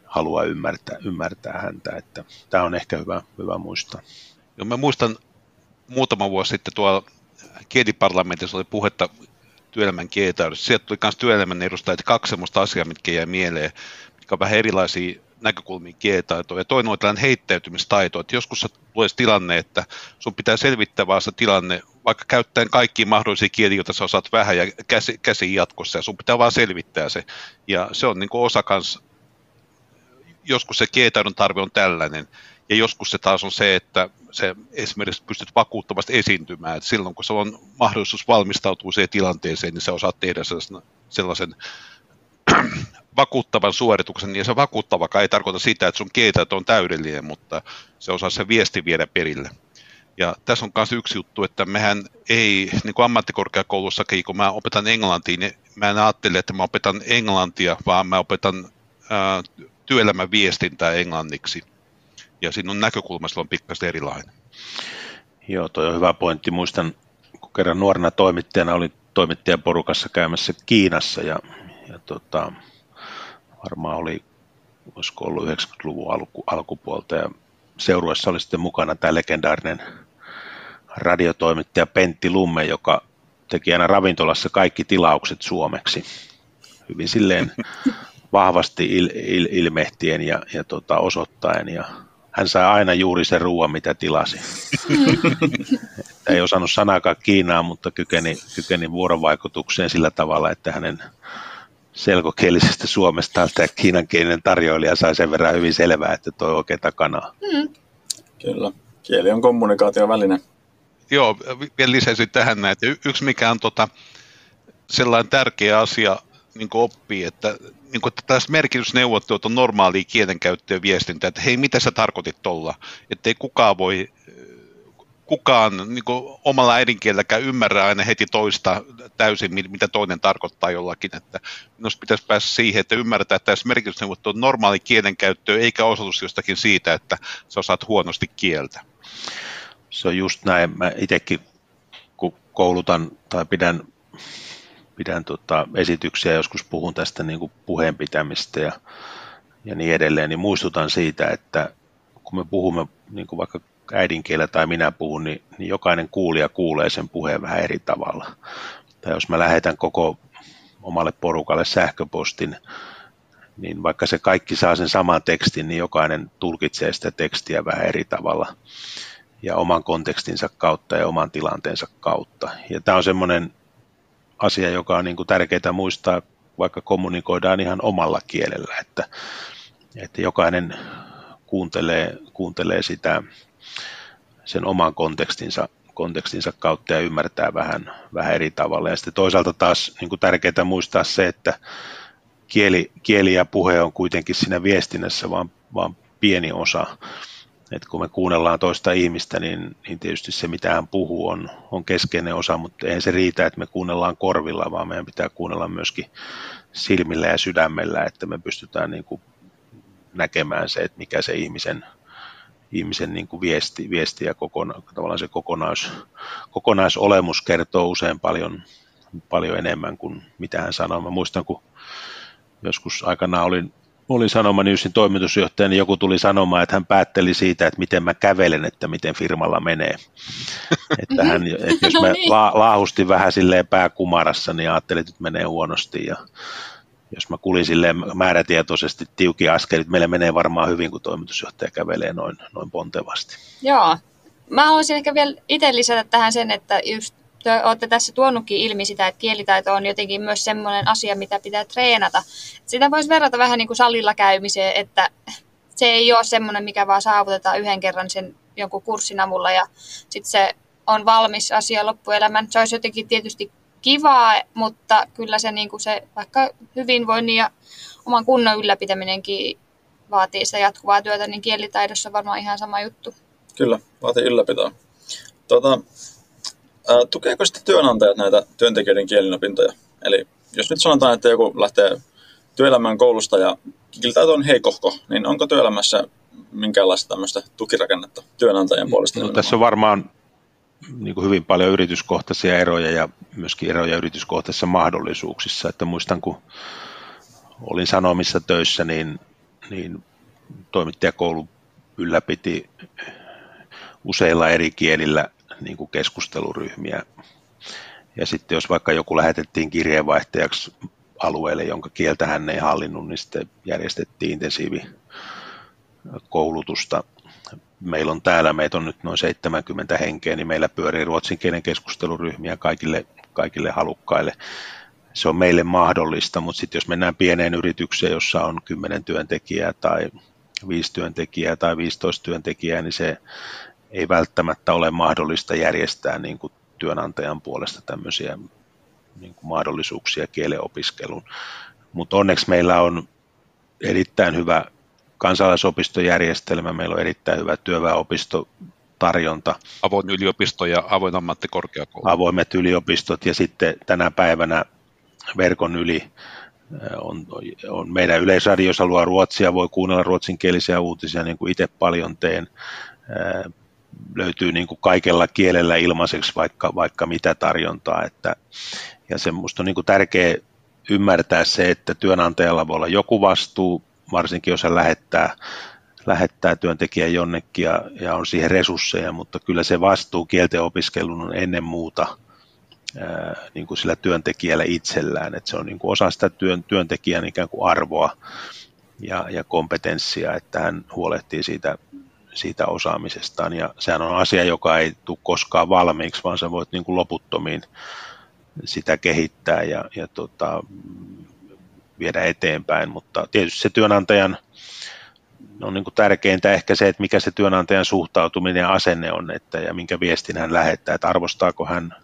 halua ymmärtää, ymmärtää häntä, että tämä on ehkä hyvä, hyvä muistaa. Joo, mä muistan muutama vuosi sitten tuolla kieliparlamentissa oli puhetta työelämän kielitaidosta. Sieltä tuli myös työelämän edustajat kaksi sellaista asiaa, mitkä jäi mieleen, mitkä on vähän erilaisia näkökulmia kielitaitoa. Ja toinen on tällainen heittäytymistaito, että joskus tulee tilanne, että sun pitää selvittää vaan se tilanne, vaikka käyttäen kaikki mahdollisia kieliä, joita sä osaat vähän ja käsi, käsi jatkossa, ja sun pitää vaan selvittää se. Ja se on niin osa kans, joskus se kielitaidon tarve on tällainen, ja joskus se taas on se, että se esimerkiksi pystyt vakuuttavasti esiintymään. Että silloin kun se on mahdollisuus valmistautua siihen tilanteeseen, niin sä osaat tehdä sellaisen, sellaisen vakuuttavan suorituksen, ja se vakuuttavakaan ei tarkoita sitä, että sun kielitaito on täydellinen, mutta se osaa se viesti viedä perille. Ja tässä on myös yksi juttu, että mehän ei, niin kuin ammattikorkeakoulussakin, kun mä opetan englantia, niin mä en ajattele, että mä opetan englantia, vaan mä opetan ää, työelämän viestintää englanniksi ja sinun näkökulmasta on pikkasen erilainen. Joo, toi on hyvä pointti. Muistan, kun kerran nuorena toimittajana oli toimittajaporukassa käymässä Kiinassa ja, ja tota, varmaan oli, olisiko ollut 90-luvun alku, alkupuolta ja seurueessa oli sitten mukana tämä legendaarinen radiotoimittaja Pentti Lumme, joka teki aina ravintolassa kaikki tilaukset suomeksi. Hyvin silleen vahvasti il, il, ilmehtien ja, ja tota, osoittaen ja hän sai aina juuri sen ruoan, mitä tilasi. ei osannut sanakaan Kiinaa, mutta kykeni, kykeni vuorovaikutukseen sillä tavalla, että hänen selkokielisestä Suomesta tämä kiinankielinen tarjoilija sai sen verran hyvin selvää, että toi oikein takana. Mm. Kyllä. Kieli on kommunikaation väline. Joo, vielä lisäisin tähän näin, että yksi mikä on tota, sellainen tärkeä asia niin oppii, että niin kuin, että tällaiset merkitysneuvottelut on normaalia kielenkäyttöä viestintää, että hei, mitä sä tarkoitit tuolla? Että ei kukaan voi, kukaan niin kuin, omalla äidinkielelläkään ymmärrä aina heti toista täysin, mitä toinen tarkoittaa jollakin. Että minusta pitäisi päästä siihen, että ymmärtää, että tässä merkitysneuvottelu on normaali kielenkäyttö, eikä osoitus jostakin siitä, että sä osaat huonosti kieltä. Se on just näin. Mä itsekin, kun koulutan tai pidän pidän tota esityksiä, joskus puhun tästä niin kuin puheen pitämistä ja, ja niin edelleen, niin muistutan siitä, että kun me puhumme niin kuin vaikka äidinkielellä tai minä puhun, niin, niin jokainen kuulija kuulee sen puheen vähän eri tavalla. Tai jos mä lähetän koko omalle porukalle sähköpostin, niin vaikka se kaikki saa sen saman tekstin, niin jokainen tulkitsee sitä tekstiä vähän eri tavalla ja oman kontekstinsa kautta ja oman tilanteensa kautta. Ja tämä on semmoinen asia, joka on niin kuin tärkeää muistaa, vaikka kommunikoidaan ihan omalla kielellä, että, että jokainen kuuntelee, kuuntelee sitä sen oman kontekstinsa, kontekstinsa kautta ja ymmärtää vähän, vähän eri tavalla. Ja sitten toisaalta taas niin kuin tärkeää muistaa se, että kieli, kieli ja puhe on kuitenkin siinä viestinnässä vaan, vaan pieni osa että kun me kuunnellaan toista ihmistä, niin, niin tietysti se, mitä hän puhuu, on, on keskeinen osa, mutta eihän se riitä, että me kuunnellaan korvilla, vaan meidän pitää kuunnella myöskin silmillä ja sydämellä, että me pystytään niin kuin näkemään se, että mikä se ihmisen, ihmisen niin kuin viesti, viesti ja kokona, tavallaan se kokonais, kokonaisolemus kertoo usein paljon, paljon enemmän kuin mitä hän sanoo. Mä muistan, kun joskus aikanaan olin olin Sanoma Newsin toimitusjohtaja, niin joku tuli sanomaan, että hän päätteli siitä, että miten mä kävelen, että miten firmalla menee. että, hän, että jos mä no niin. la, laahustin vähän silleen pääkumarassa, niin ajattelin, että nyt menee huonosti ja jos mä kulin silleen määrätietoisesti tiukin askelit, meillä menee varmaan hyvin, kun toimitusjohtaja kävelee noin, noin pontevasti. Joo. Mä haluaisin ehkä vielä itse lisätä tähän sen, että just te olette tässä tuonutkin ilmi sitä, että kielitaito on jotenkin myös semmoinen asia, mitä pitää treenata. Sitä voisi verrata vähän niin kuin salilla käymiseen, että se ei ole semmoinen, mikä vaan saavutetaan yhden kerran sen jonkun kurssin avulla ja sitten se on valmis asia loppuelämän. Se olisi jotenkin tietysti kivaa, mutta kyllä se, niin kuin se vaikka hyvinvoinnin ja oman kunnon ylläpitäminenkin vaatii sitä jatkuvaa työtä, niin kielitaidossa varmaan ihan sama juttu. Kyllä, vaatii ylläpitoa. Tuota, tukeeko sitten työnantajat näitä työntekijöiden kielinopintoja? Eli jos nyt sanotaan, että joku lähtee työelämään koulusta ja kielitaito on heikohko, niin onko työelämässä minkäänlaista tämmöistä tukirakennetta työnantajien puolesta? No, tässä on varmaan niin kuin hyvin paljon yrityskohtaisia eroja ja myöskin eroja yrityskohtaisissa mahdollisuuksissa. Että muistan, kun olin Sanomissa töissä, niin, niin toimittajakoulu ylläpiti useilla eri kielillä niin kuin keskusteluryhmiä. Ja sitten jos vaikka joku lähetettiin kirjeenvaihtajaksi alueelle, jonka kieltä hän ei hallinnut, niin sitten järjestettiin intensiivi koulutusta. Meillä on täällä, meitä on nyt noin 70 henkeä, niin meillä pyörii ruotsinkielinen keskusteluryhmiä kaikille, kaikille halukkaille. Se on meille mahdollista, mutta sitten jos mennään pieneen yritykseen, jossa on 10 työntekijää tai 5 työntekijää tai 15 työntekijää, niin se ei välttämättä ole mahdollista järjestää niin kuin työnantajan puolesta tämmöisiä niin kuin mahdollisuuksia kielenopiskeluun. Mutta onneksi meillä on erittäin hyvä kansalaisopistojärjestelmä, meillä on erittäin hyvä työväenopisto tarjonta. Avoin yliopisto ja avoin ammattikorkeakoulu. Avoimet yliopistot ja sitten tänä päivänä verkon yli on, on meidän yleisradio, jos haluaa ruotsia, voi kuunnella ruotsinkielisiä uutisia, niin kuin itse paljon teen. Löytyy niin kuin kaikella kielellä ilmaiseksi vaikka, vaikka mitä tarjontaa. Että, ja semmoista on niin kuin tärkeä ymmärtää se, että työnantajalla voi olla joku vastuu, varsinkin jos hän lähettää, lähettää työntekijän jonnekin ja, ja on siihen resursseja, mutta kyllä se vastuu kielten opiskelun on ennen muuta ää, niin kuin sillä työntekijällä itsellään, että se on niin kuin osa sitä työn, työntekijän ikään kuin arvoa ja, ja kompetenssia, että hän huolehtii siitä, siitä osaamisestaan ja sehän on asia, joka ei tule koskaan valmiiksi, vaan sä voit niin kuin loputtomiin sitä kehittää ja, ja tota, viedä eteenpäin, mutta tietysti se työnantajan on niin kuin tärkeintä ehkä se, että mikä se työnantajan suhtautuminen ja asenne on, että, ja minkä viestin hän lähettää, että arvostaako hän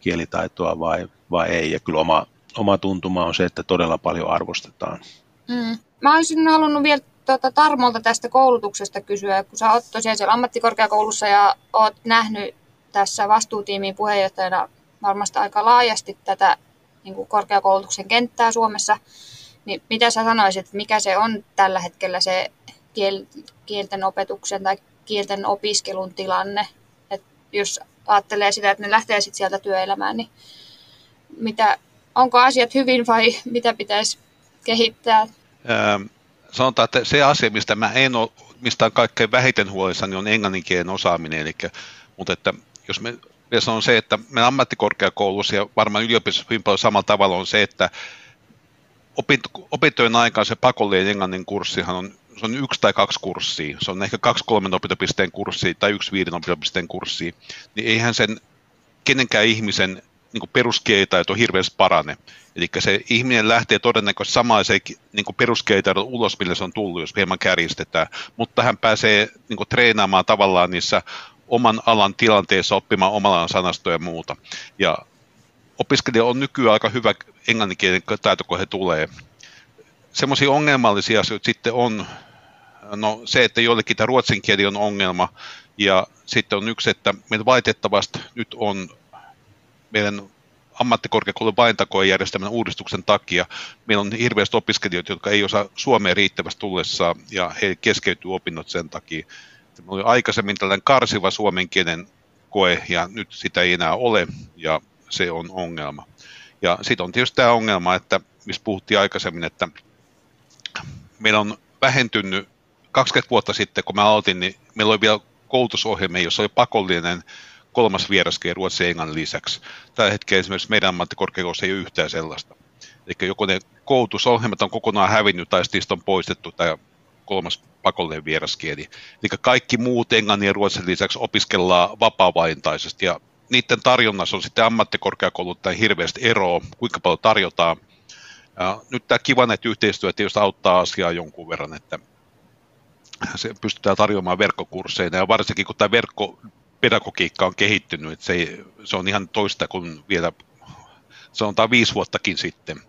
kielitaitoa vai, vai ei. Ja kyllä oma, oma tuntuma on se, että todella paljon arvostetaan. Mm. Mä olisin halunnut vielä tuota, Tarmolta tästä koulutuksesta kysyä, kun sä oot tosiaan siellä ammattikorkeakoulussa ja oot nähnyt tässä vastuutiimin puheenjohtajana varmasti aika laajasti tätä niin kuin korkeakoulutuksen kenttää Suomessa, niin mitä sä sanoisit, mikä se on tällä hetkellä se kiel- kielten opetuksen tai kielten opiskelun tilanne? Et jos ajattelee sitä, että ne lähtee sit sieltä työelämään, niin mitä, onko asiat hyvin vai mitä pitäisi kehittää? Ähm, sanotaan, että se asia, mistä mä en ole, mistä on kaikkein vähiten huolissani, on englanninkielen osaaminen. Eli, mutta että jos me se on se, että meidän ammattikorkeakoulussa ja varmaan yliopistossa hyvin paljon samalla tavalla on se, että opintojen aikaan se pakollinen englannin kurssihan on, se on yksi tai kaksi kurssia. Se on ehkä kaksi kolmen opintopisteen kurssia tai yksi viiden opintopisteen kurssia. Niin eihän sen kenenkään ihmisen niin kuin peruskielitaito hirveästi parane. Eli se ihminen lähtee todennäköisesti samaiseen niin peruskielitaidon ulos, millä se on tullut, jos hieman kärjistetään. Mutta hän pääsee niin kuin, treenaamaan tavallaan niissä oman alan tilanteessa oppimaan omalla sanastoja ja muuta. Ja opiskelija on nykyään aika hyvä englanninkielen taito, kun he tulee. Semmoisia ongelmallisia asioita sitten on no, se, että joillekin tämä ruotsin kieli on ongelma, ja sitten on yksi, että meillä valitettavasti nyt on meidän ammattikorkeakoulun vaintakoejärjestelmän uudistuksen takia meillä on hirveästi opiskelijoita, jotka ei osaa suomea riittävästi tullessa ja he keskeytyy opinnot sen takia. Meillä oli aikaisemmin tällainen karsiva suomenkielen koe ja nyt sitä ei enää ole ja se on ongelma. Ja sitten on tietysti tämä ongelma, että missä puhuttiin aikaisemmin, että meillä on vähentynyt 20 vuotta sitten, kun mä aloitin, niin meillä oli vielä koulutusohjelmia, jossa oli pakollinen kolmas vieraskieli ruotsin ja englannin lisäksi. Tällä hetkellä esimerkiksi meidän ammattikorkeakoulussa ei ole yhtään sellaista. Eli joko ne koulutusohjelmat on kokonaan hävinnyt tai niistä on poistettu tai kolmas pakollinen vieraskieli. Eli kaikki muut englannin ja ruotsin lisäksi opiskellaan vapaavaintaisesti ja niiden tarjonnassa on sitten ammattikorkeakouluttajien hirveästi eroa, kuinka paljon tarjotaan. Ja nyt tämä Kivanet-yhteistyö tietysti auttaa asiaa jonkun verran, että se pystytään tarjoamaan verkkokursseina ja varsinkin kun tämä verkkopedagogiikka on kehittynyt, että se, ei, se on ihan toista kuin vielä sanotaan viisi vuottakin sitten.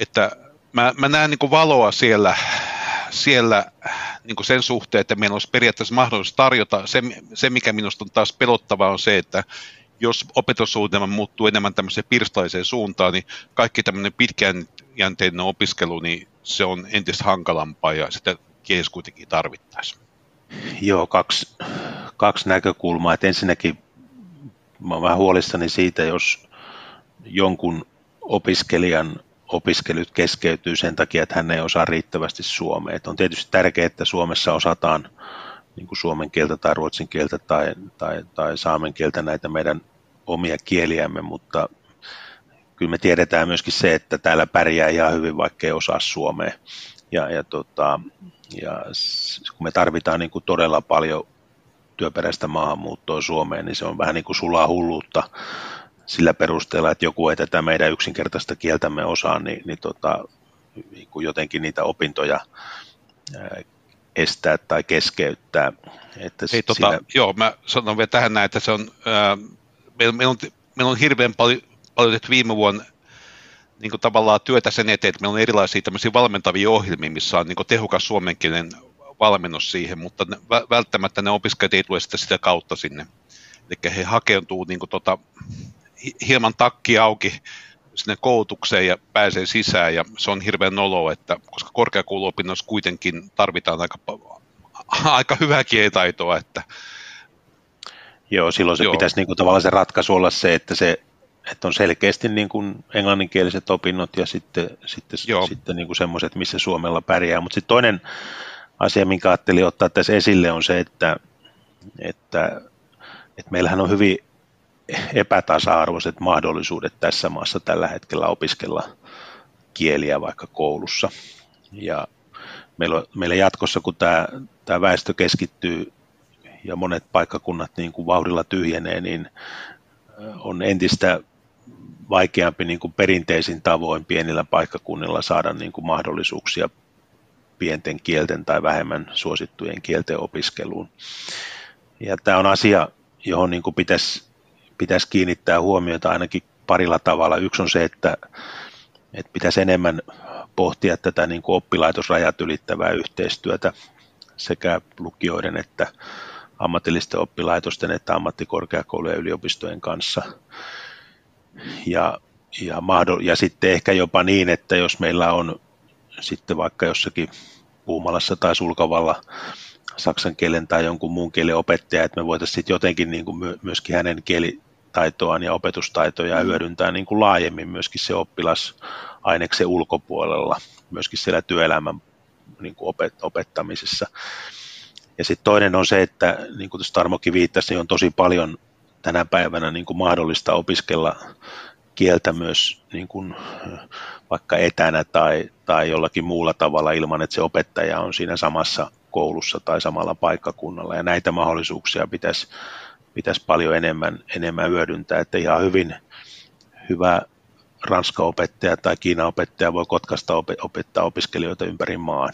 Että mä, mä näen niin valoa siellä, siellä niin sen suhteen, että meillä olisi periaatteessa mahdollisuus tarjota. Se, se, mikä minusta on taas pelottavaa, on se, että jos opetussuunnitelma muuttuu enemmän tämmöiseen pirstalaiseen suuntaan, niin kaikki tämmöinen pitkäjänteinen opiskelu, niin se on entistä hankalampaa ja sitä kielessä kuitenkin tarvittaisiin. Joo, kaksi, kaksi näkökulmaa. Että ensinnäkin mä olen vähän huolissani siitä, jos jonkun opiskelijan opiskelut keskeytyy sen takia, että hän ei osaa riittävästi suomea. Että on tietysti tärkeää, että Suomessa osataan niin kuin suomen kieltä tai ruotsin kieltä tai, tai, tai saamen kieltä näitä meidän omia kieliämme, mutta kyllä me tiedetään myöskin se, että täällä pärjää ihan hyvin, vaikka ei osaa suomea. Ja, ja, tota, ja kun me tarvitaan niin kuin todella paljon työperäistä maahanmuuttoa Suomeen, niin se on vähän niin kuin sulaa hulluutta sillä perusteella, että joku ei tätä meidän yksinkertaista kieltämme osaa, niin, niin, tota, niin kuin jotenkin niitä opintoja estää tai keskeyttää. Että Hei, tota, siinä... Joo, mä sanon vielä tähän näin, että se on, ää, meillä, meillä, on, meillä on hirveän paljon, paljon tehty viime vuonna niin kuin tavallaan työtä sen eteen, että meillä on erilaisia tämmöisiä valmentavia ohjelmia, missä on niin kuin tehokas suomenkielinen valmennus siihen, mutta ne, välttämättä ne opiskelijat ei tule sitä, sitä kautta sinne. Eli he hakeutuu niin kuin tota, hieman takki auki sinne koulutukseen ja pääsee sisään ja se on hirveän nolo, että koska korkeakouluopinnoissa kuitenkin tarvitaan aika, aika hyvää kielitaitoa, että Joo, silloin se Joo. pitäisi niin kuin, tavallaan se ratkaisu olla se, että se että on selkeästi niin kuin englanninkieliset opinnot ja sitten, sitten, sitten niin kuin semmoiset, missä Suomella pärjää. Mutta sitten toinen asia, minkä ajattelin ottaa tässä esille, on se, että, että, että meillähän on hyvin epätasa-arvoiset mahdollisuudet tässä maassa tällä hetkellä opiskella kieliä vaikka koulussa. Ja meillä, meillä jatkossa, kun tämä, tämä väestö keskittyy ja monet paikkakunnat niin kuin vauhdilla tyhjenee, niin on entistä vaikeampi niin kuin perinteisin tavoin pienillä paikkakunnilla saada niin kuin mahdollisuuksia pienten kielten tai vähemmän suosittujen kielten opiskeluun. Ja tämä on asia, johon niin kuin pitäisi pitäisi kiinnittää huomiota ainakin parilla tavalla. Yksi on se, että, että pitäisi enemmän pohtia tätä niin kuin oppilaitosrajat ylittävää yhteistyötä sekä lukioiden että ammatillisten oppilaitosten että ammattikorkeakoulujen ja yliopistojen kanssa. Ja, ja, mahdoll- ja sitten ehkä jopa niin, että jos meillä on sitten vaikka jossakin Puumalassa tai Sulkavalla saksan kielen tai jonkun muun kielen opettaja, että me voitaisiin sitten jotenkin niin kuin myöskin hänen kieli, taitoaan ja opetustaitoja mm. hyödyntää niin kuin laajemmin myöskin se oppilasaineksen ulkopuolella, myöskin siellä työelämän niin kuin opet, opettamisessa. Ja sitten toinen on se, että niin kuin tuossa Tarmokin viittasi, niin on tosi paljon tänä päivänä niin kuin mahdollista opiskella kieltä myös niin kuin, vaikka etänä tai, tai jollakin muulla tavalla ilman, että se opettaja on siinä samassa koulussa tai samalla paikkakunnalla. Ja näitä mahdollisuuksia pitäisi pitäisi paljon enemmän, enemmän hyödyntää, että ihan hyvin hyvä ranska-opettaja tai Kiina-opettaja voi Kotkasta opettaa opiskelijoita ympäri maan.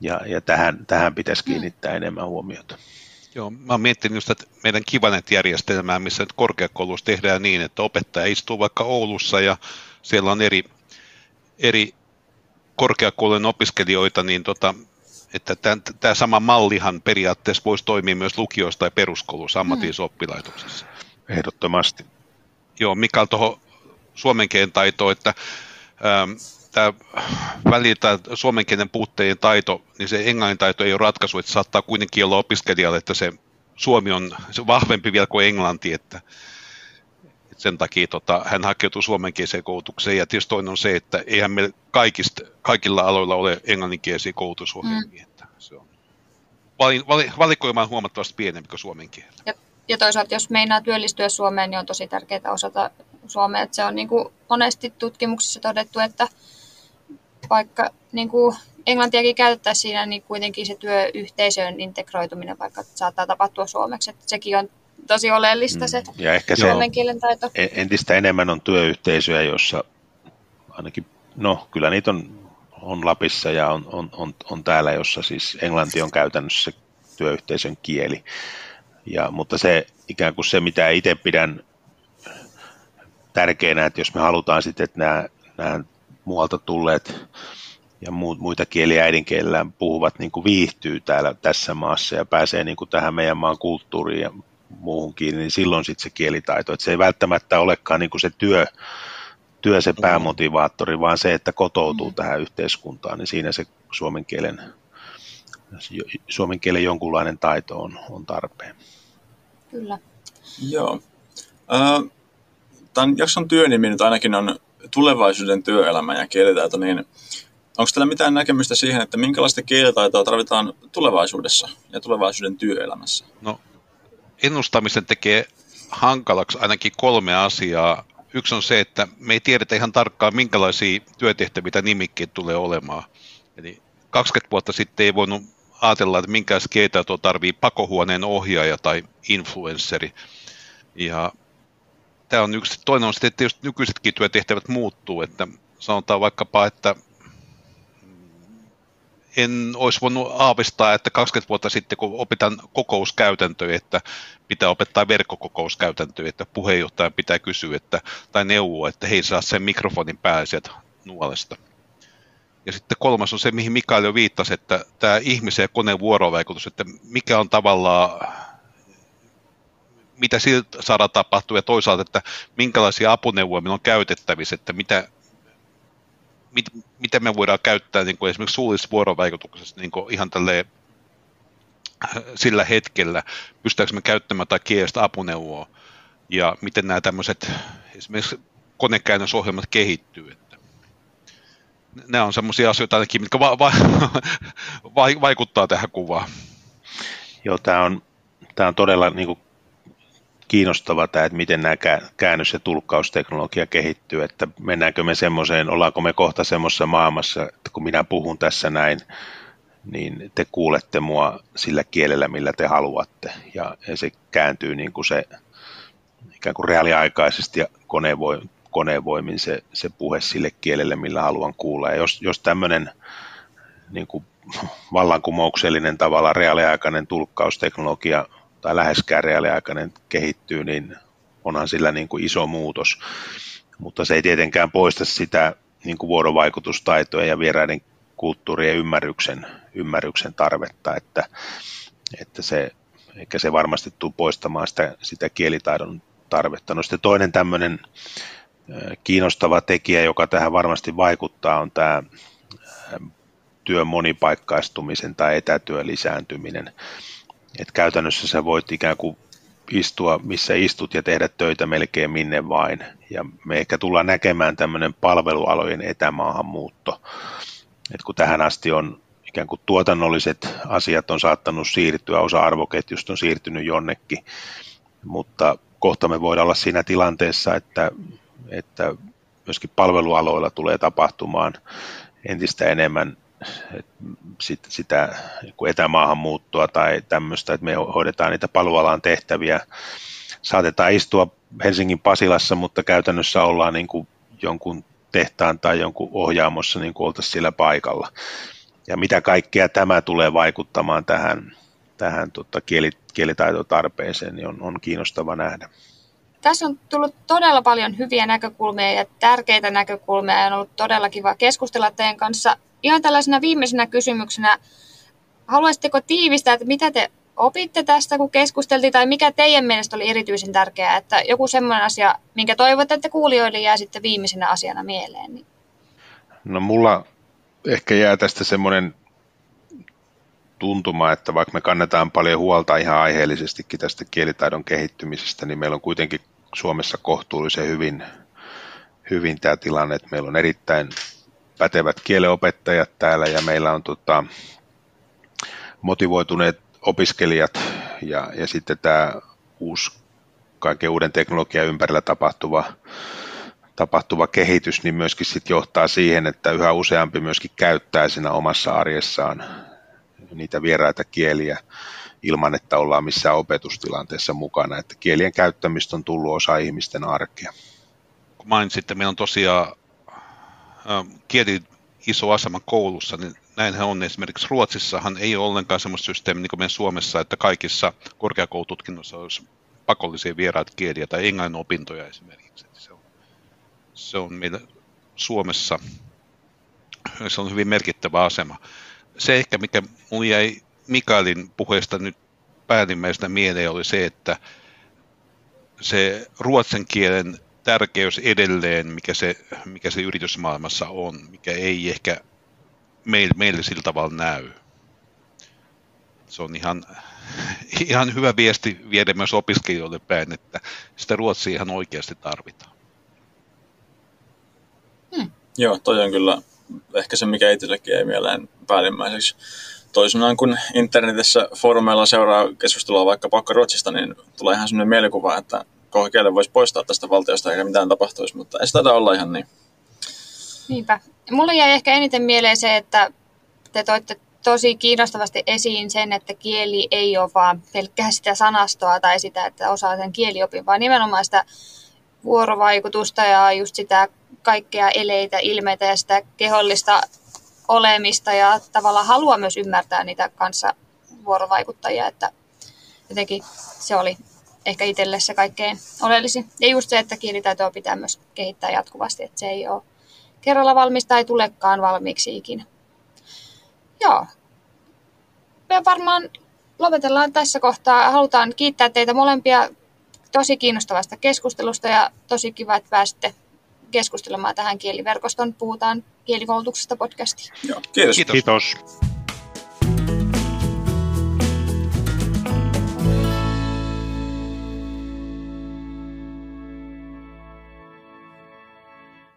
Ja, ja tähän, tähän pitäisi mm. kiinnittää mm. enemmän huomiota. Joo, mä oon miettinyt just, että meidän Kivanet-järjestelmää, missä nyt korkeakoulussa tehdään niin, että opettaja istuu vaikka Oulussa ja siellä on eri, eri korkeakoulujen opiskelijoita, niin tota, että tämä sama mallihan periaatteessa voisi toimia myös lukioissa tai peruskoulussa, ammatillisessa mm. oppilaitoksessa. Ehdottomasti. Joo, mikä tuohon suomen taitoon, että ähm, tämä välillä suomen kielen puutteiden taito, niin se englannin taito ei ole ratkaisu, että saattaa kuitenkin olla opiskelijalle, että se suomi on se vahvempi vielä kuin englanti, että, että sen takia tota, hän hakeutuu suomenkieliseen koulutukseen. Ja tietysti toinen on se, että eihän meillä kaikista, kaikilla aloilla ole englanninkielisiä koulutusohjelmia. Mm. Että se on vali, vali, valikoima on huomattavasti pienempi kuin suomen kielellä. Ja, ja toisaalta, jos meinaa työllistyä Suomeen, niin on tosi tärkeää osata suomea. Että se on niin kuin monesti tutkimuksissa todettu, että vaikka niin kuin englantiakin käytettäisiin siinä, niin kuitenkin se työyhteisön integroituminen vaikka saattaa tapahtua suomeksi. Että sekin on tosi oleellista se Mm. Ja ehkä se suomen kielen taito. entistä enemmän on työyhteisöjä, jossa ainakin, no kyllä niitä on, on Lapissa ja on, on, on, on täällä, jossa siis englanti on käytännössä se työyhteisön kieli. Ja, mutta se ikään kuin se, mitä itse pidän tärkeänä, että jos me halutaan sitten, että nämä, nämä muualta tulleet ja muut, muita kieliä äidinkielellään puhuvat niin kuin viihtyy täällä tässä maassa ja pääsee niin kuin tähän meidän maan kulttuuriin ja muuhun kiinni, niin silloin sitten se kielitaito. Että se ei välttämättä olekaan niin kuin se työ, työ se päämotivaattori, vaan se, että kotoutuu mm. tähän yhteiskuntaan, niin siinä se suomen kielen, suomen kielen jonkunlainen taito on, on tarpeen. Kyllä. Joo. Ö, Tämän jakson työnimi nyt ainakin on tulevaisuuden työelämä ja kielitaito, niin onko teillä mitään näkemystä siihen, että minkälaista kielitaitoa tarvitaan tulevaisuudessa ja tulevaisuuden työelämässä? No, ennustamisen tekee hankalaksi ainakin kolme asiaa. Yksi on se, että me ei tiedetä ihan tarkkaan, minkälaisia työtehtäviä nimikkeet tulee olemaan. Eli 20 vuotta sitten ei voinut ajatella, että minkälaista kielitaitoa tarvii pakohuoneen ohjaaja tai influenceri. Ja tämä on yksi. Toinen on sitten, että tietysti nykyisetkin työtehtävät muuttuu, että sanotaan vaikkapa, että en olisi voinut aavistaa, että 20 vuotta sitten, kun opitan kokouskäytäntöjä, että pitää opettaa verkkokokouskäytäntöjä, että puheenjohtajan pitää kysyä että, tai neuvoa, että hei saa sen mikrofonin päälle sieltä nuolesta. Ja sitten kolmas on se, mihin Mikael jo viittasi, että tämä ihmisen ja koneen vuorovaikutus, että mikä on tavallaan, mitä siltä saadaan tapahtua ja toisaalta, että minkälaisia apuneuvoja meillä on käytettävissä, että mitä, mit, mitä me voidaan käyttää niin kuin esimerkiksi suullisessa vuorovaikutuksessa niin kuin ihan tälleen sillä hetkellä, pystytäänkö me käyttämään tai kielestä apuneuvoa ja miten nämä tämmöiset esimerkiksi konekäännösohjelmat kehittyy. Että nämä on semmoisia asioita ainakin, mitkä va- va- va- vaikuttaa tähän kuvaan. Joo, tämä on, tämä on todella niin kuin kiinnostava tämä, että miten nämä käännös- ja tulkkausteknologia kehittyy, että mennäänkö me semmoiseen, ollaanko me kohta semmoisessa maailmassa, että kun minä puhun tässä näin, niin te kuulette mua sillä kielellä, millä te haluatte, ja, se kääntyy niin kuin se ikään kuin reaaliaikaisesti ja konevoim, konevoimin se, se puhe sille kielelle, millä haluan kuulla. Ja jos, jos tämmöinen niin kuin vallankumouksellinen tavalla reaaliaikainen tulkkausteknologia tai läheskään reaaliaikainen kehittyy, niin onhan sillä niin kuin iso muutos. Mutta se ei tietenkään poista sitä niin kuin vuorovaikutustaitoja ja vieraiden kulttuurien ymmärryksen, ymmärryksen tarvetta, että, että se, eikä se varmasti tule poistamaan sitä, sitä kielitaidon tarvetta. No sitten toinen tämmöinen kiinnostava tekijä, joka tähän varmasti vaikuttaa, on tämä työn monipaikkaistumisen tai etätyön lisääntyminen. Et käytännössä sä voit ikään kuin istua missä istut ja tehdä töitä melkein minne vain. Ja me ehkä tullaan näkemään tämmöinen palvelualojen etämaahanmuutto. Et kun tähän asti on ikään kuin tuotannolliset asiat on saattanut siirtyä, osa arvoketjusta on siirtynyt jonnekin, mutta kohta me voidaan olla siinä tilanteessa, että, että myöskin palvelualoilla tulee tapahtumaan entistä enemmän sit, sitä etämaahanmuuttoa tai tämmöistä, että me hoidetaan niitä palvelualan tehtäviä. Saatetaan istua Helsingin Pasilassa, mutta käytännössä ollaan niin kuin jonkun tehtaan tai jonkun ohjaamossa niin kuin oltaisiin sillä paikalla. Ja mitä kaikkea tämä tulee vaikuttamaan tähän, tähän tota, kieli, kielitaitotarpeeseen, niin on, on kiinnostava nähdä. Tässä on tullut todella paljon hyviä näkökulmia ja tärkeitä näkökulmia ja on ollut todella kiva keskustella teidän kanssa. Ihan tällaisena viimeisenä kysymyksenä, haluaisitteko tiivistää, että mitä te opitte tästä, kun keskusteltiin, tai mikä teidän mielestä oli erityisen tärkeää, että joku semmoinen asia, minkä toivotte, että kuulijoille jää sitten viimeisenä asiana mieleen? Niin. No mulla ehkä jää tästä semmoinen tuntuma, että vaikka me kannetaan paljon huolta ihan aiheellisestikin tästä kielitaidon kehittymisestä, niin meillä on kuitenkin Suomessa kohtuullisen hyvin, hyvin tämä tilanne, että meillä on erittäin pätevät kieleopettajat täällä ja meillä on tota, motivoituneet opiskelijat ja, ja sitten tämä uusi kaiken uuden teknologian ympärillä tapahtuva, tapahtuva kehitys, niin myöskin sit johtaa siihen, että yhä useampi myöskin käyttää siinä omassa arjessaan niitä vieraita kieliä. ilman, että ollaan missään opetustilanteessa mukana. Että kielien käyttämistä on tullut osa ihmisten arkea. Kun mainitsit, että meillä on tosiaan kieli iso asema koulussa, niin näinhän on esimerkiksi Ruotsissahan ei ole ollenkaan sellaista systeemiä niin kuin meidän Suomessa, että kaikissa korkeakoulututkinnoissa olisi pakollisia vieraat kieliä tai englannin opintoja esimerkiksi. Se on, se on meillä Suomessa se on hyvin merkittävä asema. Se ehkä, mikä minulle jäi Mikaelin puheesta nyt päällimmäisenä mieleen, oli se, että se ruotsin kielen tärkeys edelleen, mikä se, mikä se yritysmaailmassa on, mikä ei ehkä meille, meille sillä tavalla näy. Se on ihan, ihan hyvä viesti viedä myös opiskelijoille päin, että sitä ruotsia ihan oikeasti tarvitaan. Hmm. Joo, toi on kyllä ehkä se, mikä itsellekin ei mieleen päällimmäiseksi. Toisinaan kun internetissä foorumeilla seuraa keskustelua vaikka pakkoruotsista, niin tulee ihan sellainen mielikuva, että koko kielen voisi poistaa tästä valtiosta eikä mitään tapahtuisi, mutta ei sitä olla ihan niin. Niinpä. Mulle jäi ehkä eniten mieleen se, että te toitte tosi kiinnostavasti esiin sen, että kieli ei ole vaan pelkkää sitä sanastoa tai sitä, että osaa sen kieliopin, vaan nimenomaan sitä vuorovaikutusta ja just sitä kaikkea eleitä, ilmeitä ja sitä kehollista olemista ja tavallaan haluaa myös ymmärtää niitä kanssa vuorovaikuttajia, että jotenkin se oli ehkä itselle se kaikkein oleellisin. Ja just se, että kielitaitoa pitää myös kehittää jatkuvasti, että se ei ole kerralla valmista, ei tulekaan valmiiksi ikinä. Joo. Me varmaan lopetellaan tässä kohtaa. Halutaan kiittää teitä molempia tosi kiinnostavasta keskustelusta ja tosi kiva, että pääsitte keskustelemaan tähän kieliverkoston Puhutaan kielikoulutuksesta podcastiin. Joo, kiitos. Kiitos. kiitos.